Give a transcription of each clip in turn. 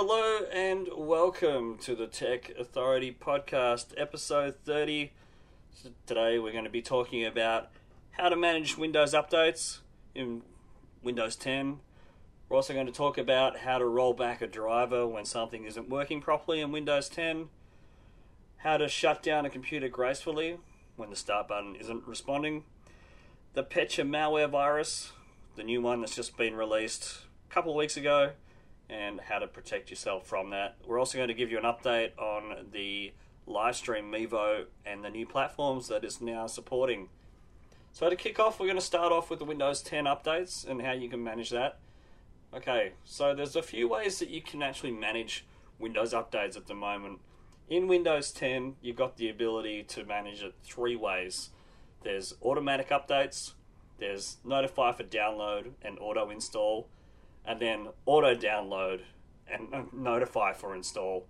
Hello and welcome to the Tech Authority Podcast, episode 30. So today we're going to be talking about how to manage Windows updates in Windows 10. We're also going to talk about how to roll back a driver when something isn't working properly in Windows 10, how to shut down a computer gracefully when the start button isn't responding, the Petya malware virus, the new one that's just been released a couple of weeks ago, and how to protect yourself from that. We're also going to give you an update on the Livestream Mevo and the new platforms that it's now supporting. So to kick off, we're going to start off with the Windows 10 updates and how you can manage that. Okay, so there's a few ways that you can actually manage Windows updates at the moment. In Windows 10, you've got the ability to manage it three ways. There's automatic updates, there's notify for download and auto install, and then auto download and notify for install.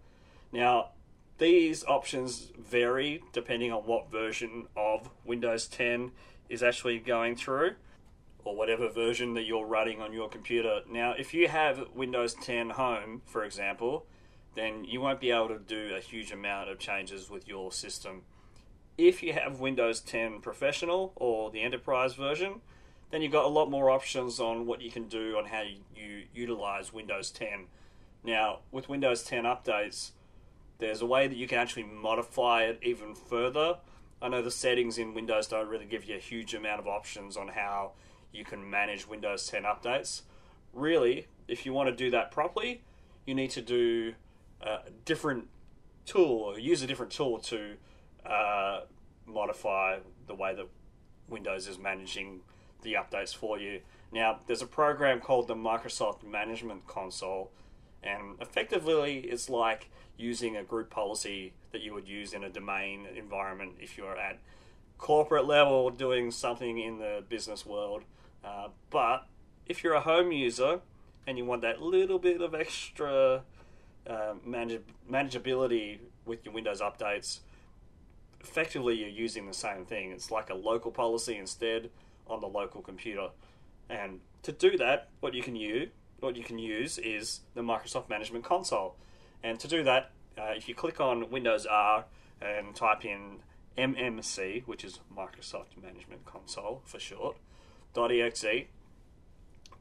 Now, these options vary depending on what version of Windows 10 is actually going through or whatever version that you're running on your computer. Now, if you have Windows 10 Home, for example, then you won't be able to do a huge amount of changes with your system. If you have Windows 10 Professional or the Enterprise version, then you've got a lot more options on what you can do on how you utilize Windows 10. Now, with Windows 10 updates, there's a way that you can actually modify it even further. I know the settings in Windows don't really give you a huge amount of options on how you can manage Windows 10 updates. Really, if you want to do that properly, you need to do a different tool or use a different tool to uh, modify the way that Windows is managing the updates for you. Now, there's a program called the Microsoft Management Console, and effectively, it's like using a group policy that you would use in a domain environment if you're at corporate level doing something in the business world. Uh, but if you're a home user and you want that little bit of extra uh, manage- manageability with your Windows updates, effectively you're using the same thing. It's like a local policy instead on the local computer. And to do that, what you can use, what you can use is the Microsoft Management Console. And to do that, uh, if you click on Windows R and type in MMC, which is Microsoft Management Console for short, .exe.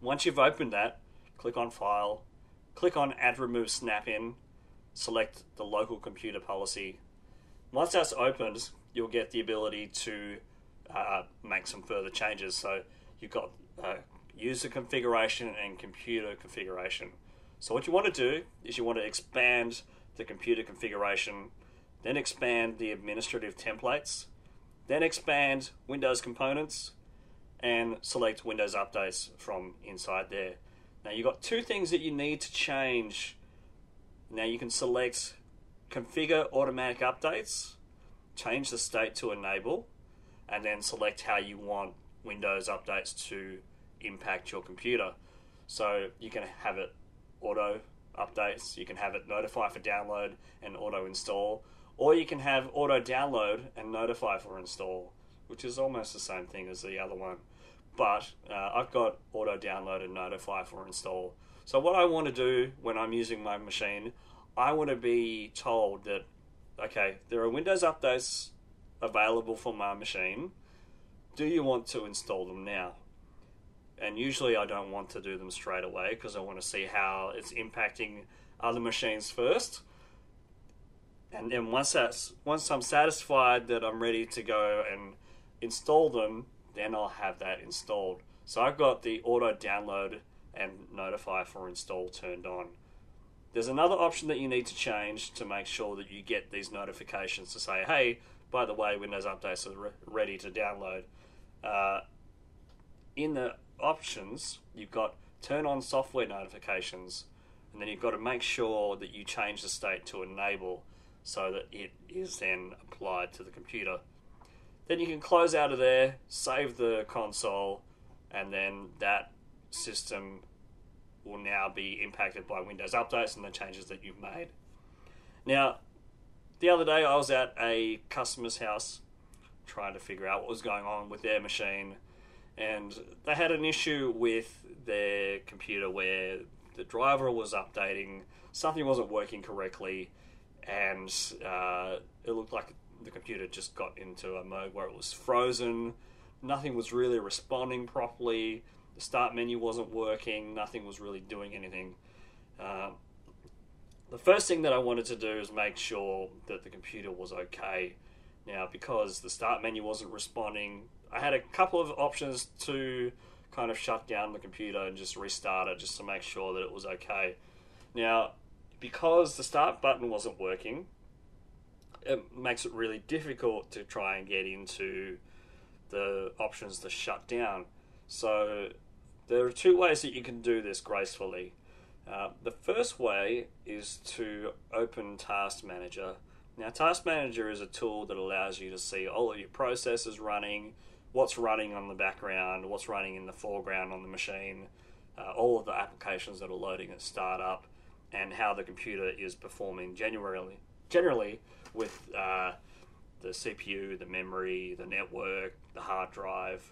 Once you've opened that, click on File, click on Add Remove Snap-in, select the local computer policy. Once that's opened, you'll get the ability to uh, make some further changes. So you've got uh, user configuration and computer configuration. So what you want to do is you want to expand the computer configuration, then expand the administrative templates, then expand Windows components, and select Windows updates from inside there. Now you've got two things that you need to change. Now you can select configure automatic updates, change the state to enable, and then select how you want Windows updates to impact your computer. So you can have it auto updates, you can have it notify for download and auto install, or you can have auto download and notify for install, which is almost the same thing as the other one. But uh, I've got auto download and notify for install. So what I want to do when I'm using my machine, I want to be told that okay, there are Windows updates available for my machine. Do you want to install them now? And usually I don't want to do them straight away because I want to see how it's impacting other machines first. And then once that's once I'm satisfied that I'm ready to go and install them, then I'll have that installed. So I've got the auto download and notify for install turned on. There's another option that you need to change to make sure that you get these notifications to say, hey, by the way, Windows updates are re- ready to download. Uh, in the options, you've got turn on software notifications, and then you've got to make sure that you change the state to enable so that it is then applied to the computer. Then you can close out of there, save the console, and then that system will now be impacted by Windows updates and the changes that you've made. Now, the other day I was at a customer's house trying to figure out what was going on with their machine, and they had an issue with their computer where the driver was updating, something wasn't working correctly, and uh, it looked like the computer just got into a mode where it was frozen. Nothing was really responding properly. The start menu wasn't working. Nothing was really doing anything. Uh, the first thing that I wanted to do is make sure that the computer was okay. Now, because the start menu wasn't responding, I had a couple of options to kind of shut down the computer and just restart it just to make sure that it was okay. Now, because the start button wasn't working, it makes it really difficult to try and get into the options to shut down. So, there are two ways that you can do this gracefully. Uh, the first way is to open Task Manager. Now, Task Manager is a tool that allows you to see all of your processes running, what's running on the background, what's running in the foreground on the machine, uh, all of the applications that are loading at startup, and how the computer is performing generally. Generally, with uh, the CPU, the memory, the network, the hard drive,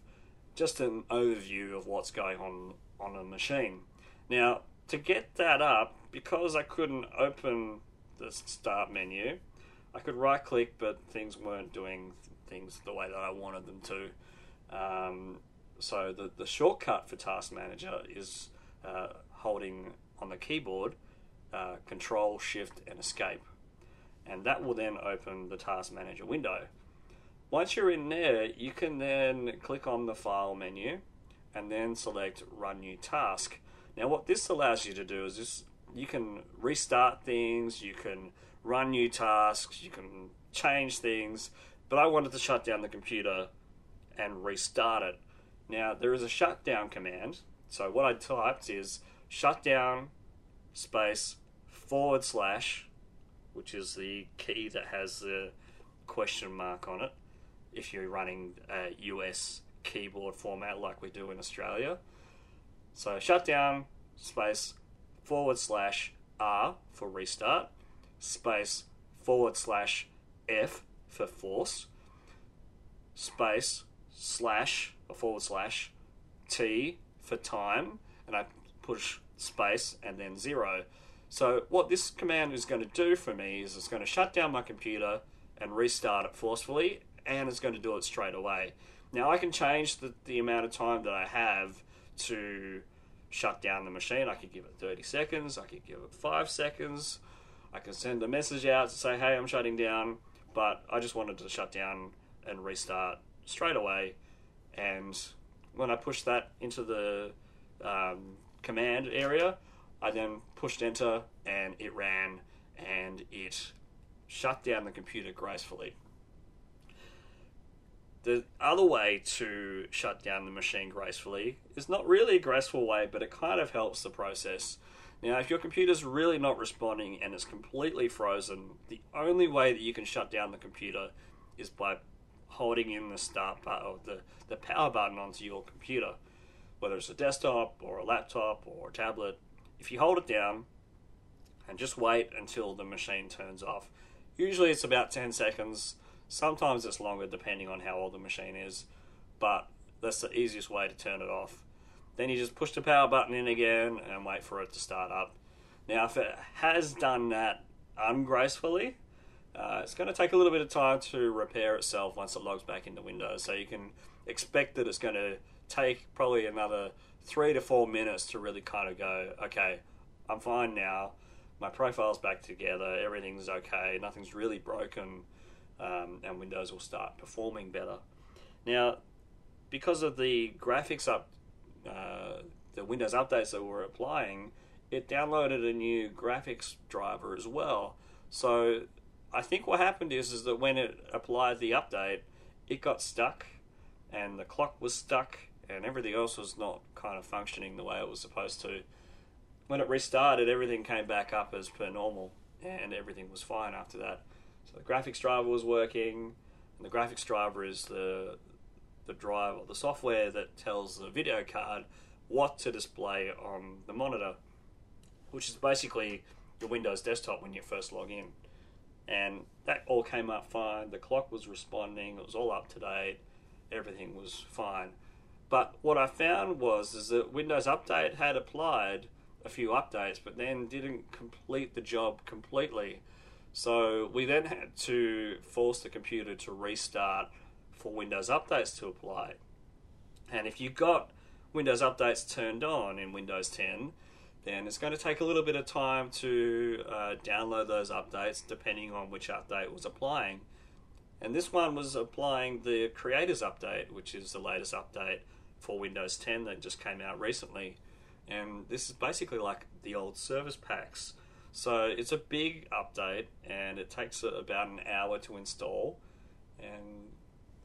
just an overview of what's going on on a machine. Now, to get that up, because I couldn't open the start menu, I could right click, but things weren't doing things the way that I wanted them to. Um, so the, the shortcut for Task Manager is uh, holding on the keyboard uh, Control, Shift, and Escape. And that will then open the Task Manager window. Once you're in there, you can then click on the File menu and then select Run New Task. Now, what this allows you to do is this, you can restart things, you can run new tasks, you can change things, but I wanted to shut down the computer and restart it. Now, there is a shutdown command. So, what I typed is shutdown space forward slash, which is the key that has the question mark on it if you're running a US keyboard format like we do in Australia. So shutdown space forward slash R for restart, space forward slash F for force, space slash or forward slash T for time, and I push space and then zero. So what this command is going to do for me is it's going to shut down my computer and restart it forcefully, and it's going to do it straight away. Now I can change the, the amount of time that I have to shut down the machine. I could give it 30 seconds, I could give it 5 seconds, I can send a message out to say, hey, I'm shutting down, but I just wanted to shut down and restart straight away. And when I pushed that into the um, command area, I then pushed enter and it ran and it shut down the computer gracefully. The other way to shut down the machine gracefully is not really a graceful way, but it kind of helps the process. Now, if your computer's really not responding and it's completely frozen, the only way that you can shut down the computer is by holding in the start button or the, the power button onto your computer, whether it's a desktop or a laptop or a tablet. If you hold it down and just wait until the machine turns off, usually it's about 10 seconds Sometimes it's longer depending on how old the machine is, but that's the easiest way to turn it off. Then you just push the power button in again and wait for it to start up. Now, if it has done that ungracefully, uh, it's going to take a little bit of time to repair itself once it logs back into Windows. So you can expect that it's going to take probably another three to four minutes to really kind of go, okay, I'm fine now. My profile's back together. Everything's okay. Nothing's really broken um, and Windows will start performing better. Now, because of the graphics up, uh, the Windows updates that we're applying, it downloaded a new graphics driver as well. So I think what happened is is that when it applied the update, it got stuck, and the clock was stuck, and everything else was not kind of functioning the way it was supposed to. When it restarted, everything came back up as per normal, and everything was fine after that. So the graphics driver was working, and the graphics driver is the the drive or the software that tells the video card what to display on the monitor, which is basically your Windows desktop when you first log in. And that all came up fine. The clock was responding. It was all up to date. Everything was fine. But what I found was is that Windows Update had applied a few updates, but then didn't complete the job completely. So we then had to force the computer to restart for Windows updates to apply. And if you got Windows updates turned on in Windows 10, then it's going to take a little bit of time to uh, download those updates depending on which update was applying. And this one was applying the Creators Update, which is the latest update for Windows 10 that just came out recently. And this is basically like the old service packs. So it's a big update and it takes about an hour to install. And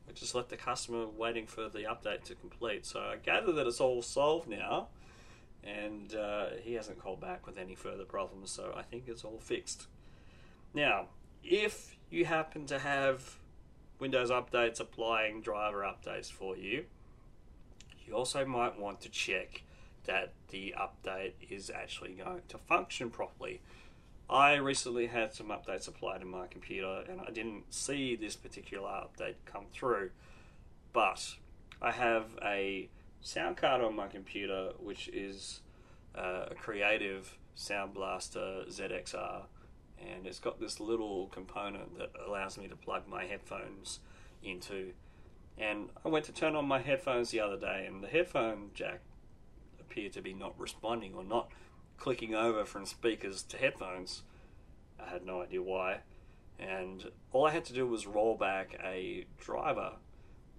I just left the customer waiting for the update to complete. So I gather that it's all solved now and uh, he hasn't called back with any further problems, so I think it's all fixed. Now, if you happen to have Windows updates applying driver updates for you, you also might want to check that the update is actually going to function properly. I recently had some updates applied in my computer and I didn't see this particular update come through, but I have a sound card on my computer, which is uh, a Creative Sound Blaster ZXR, and it's got this little component that allows me to plug my headphones into. And I went to turn on my headphones the other day, and the headphone jack appeared to be not responding or not clicking over from speakers to headphones. I had no idea why. And all I had to do was roll back a driver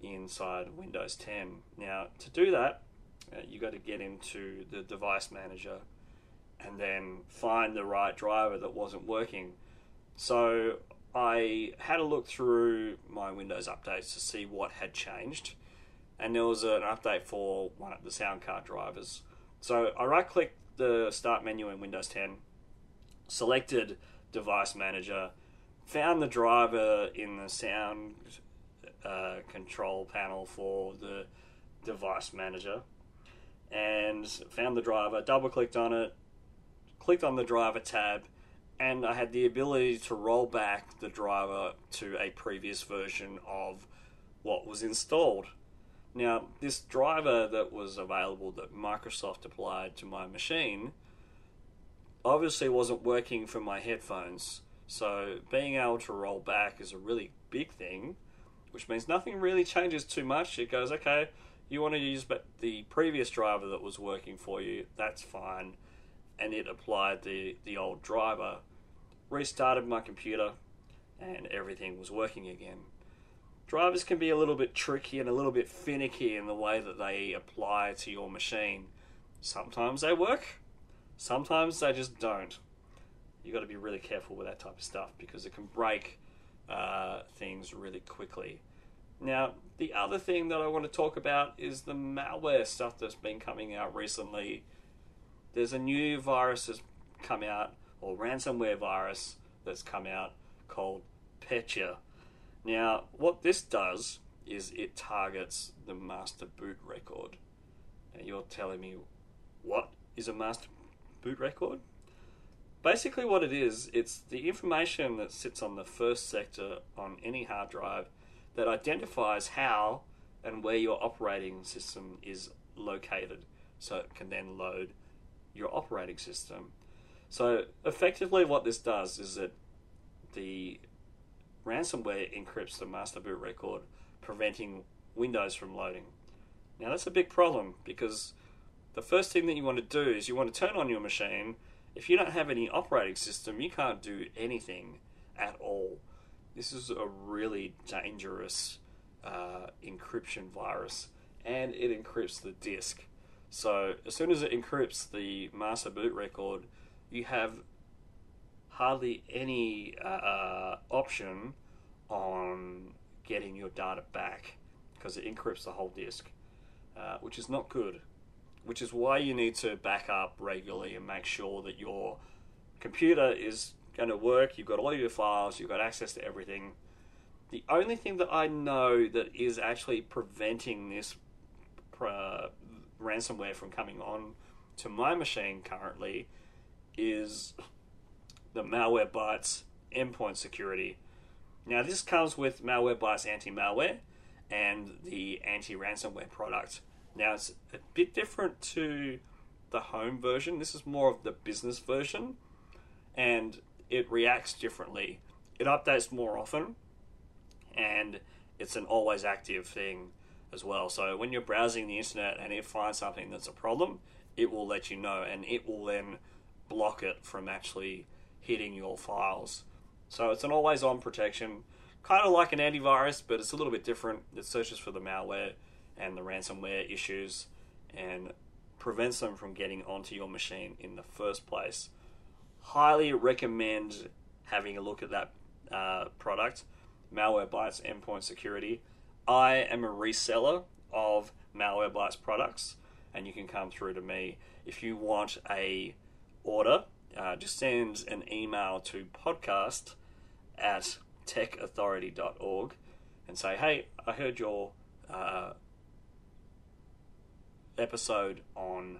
inside Windows 10. Now, to do that, uh, you got to get into the device manager and then find the right driver that wasn't working. So I had a look through my Windows updates to see what had changed, and there was an update for one of the sound card drivers. So I right clicked the start menu in Windows 10, selected device manager, found the driver in the sound uh, control panel for the device manager and found the driver, double clicked on it, clicked on the driver tab, and I had the ability to roll back the driver to a previous version of what was installed. Now, this driver that was available that Microsoft applied to my machine obviously wasn't working for my headphones. So, being able to roll back is a really big thing which means nothing really changes too much. It goes, okay, you want to use but the previous driver that was working for you, that's fine. And it applied the, the old driver, restarted my computer, and everything was working again. Drivers can be a little bit tricky and a little bit finicky in the way that they apply to your machine. Sometimes they work, sometimes they just don't. You've got to be really careful with that type of stuff because it can break uh, things really quickly. Now, the other thing that I want to talk about is the malware stuff that's been coming out recently. There's a new virus that's come out, or ransomware virus that's come out called Petya. Now, what this does is it targets the master boot record. Now, you're telling me what is a master boot record? Basically, what it is, it's the information that sits on the first sector on any hard drive that identifies how and where your operating system is located so it can then load your operating system. So, effectively, what this does is that the ransomware encrypts the master boot record, preventing Windows from loading. Now, that's a big problem because the first thing that you want to do is you want to turn on your machine if you don't have any operating system, you can't do anything at all. This is a really dangerous uh, encryption virus, and it encrypts the disk. So as soon as it encrypts the master boot record, you have hardly any uh, option on getting your data back because it encrypts the whole disk, uh, which is not good which is why you need to back up regularly and make sure that your computer is going to work. You've got all your files, you've got access to everything. The only thing that I know that is actually preventing this uh, ransomware from coming on to my machine currently is the Malwarebytes endpoint security. Now, this comes with Malwarebytes anti malware and the anti ransomware product. Now, it's a bit different to the home version. This is more of the business version, and it reacts differently. It updates more often, and it's an always active thing as well. So when you're browsing the internet and it finds something that's a problem, it will let you know, and it will then block it from actually hitting your files. So it's an always on protection, kind of like an antivirus, but it's a little bit different. It searches for the malware and the ransomware issues and prevents them from getting onto your machine in the first place. Highly recommend having a look at that uh, product, Malwarebytes Endpoint Security. I am a reseller of Malwarebytes products, and you can come through to me if you want a order. Uh, just send an email to podcast at techauthority.org and say, hey, I heard your uh, episode on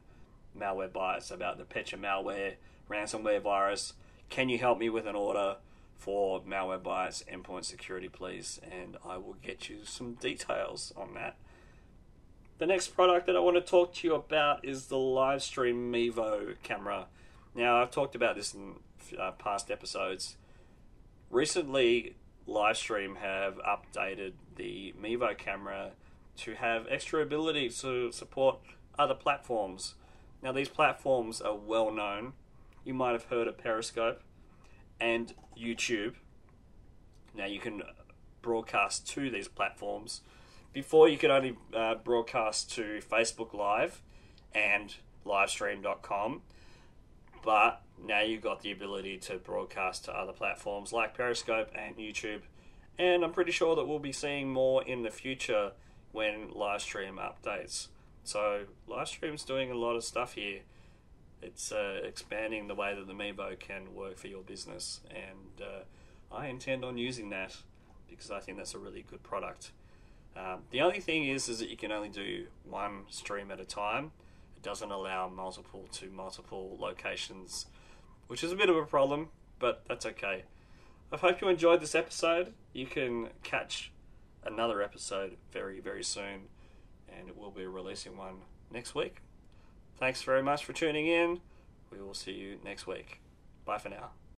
Malwarebytes about the Petya malware ransomware virus. Can you help me with an order for Malwarebytes endpoint security, please? And I will get you some details on that. The next product that I want to talk to you about is the Livestream Mevo camera. Now, I've talked about this in uh, past episodes. Recently, Livestream have updated the Mevo camera to have extra ability to support other platforms. Now, these platforms are well known. You might have heard of Periscope and YouTube. Now, you can broadcast to these platforms. Before, you could only uh, broadcast to Facebook Live and livestream.com, but now you've got the ability to broadcast to other platforms like Periscope and YouTube. And I'm pretty sure that we'll be seeing more in the future when Livestream updates. So Livestream's doing a lot of stuff here. It's uh, expanding the way that the Mevo can work for your business, and uh, I intend on using that because I think that's a really good product. Um, the only thing is, is that you can only do one stream at a time. Doesn't allow multiple to multiple locations, which is a bit of a problem, but that's okay. I hope you enjoyed this episode. You can catch another episode very, very soon and we'll be releasing one next week. Thanks very much for tuning in. We will see you next week. Bye for now.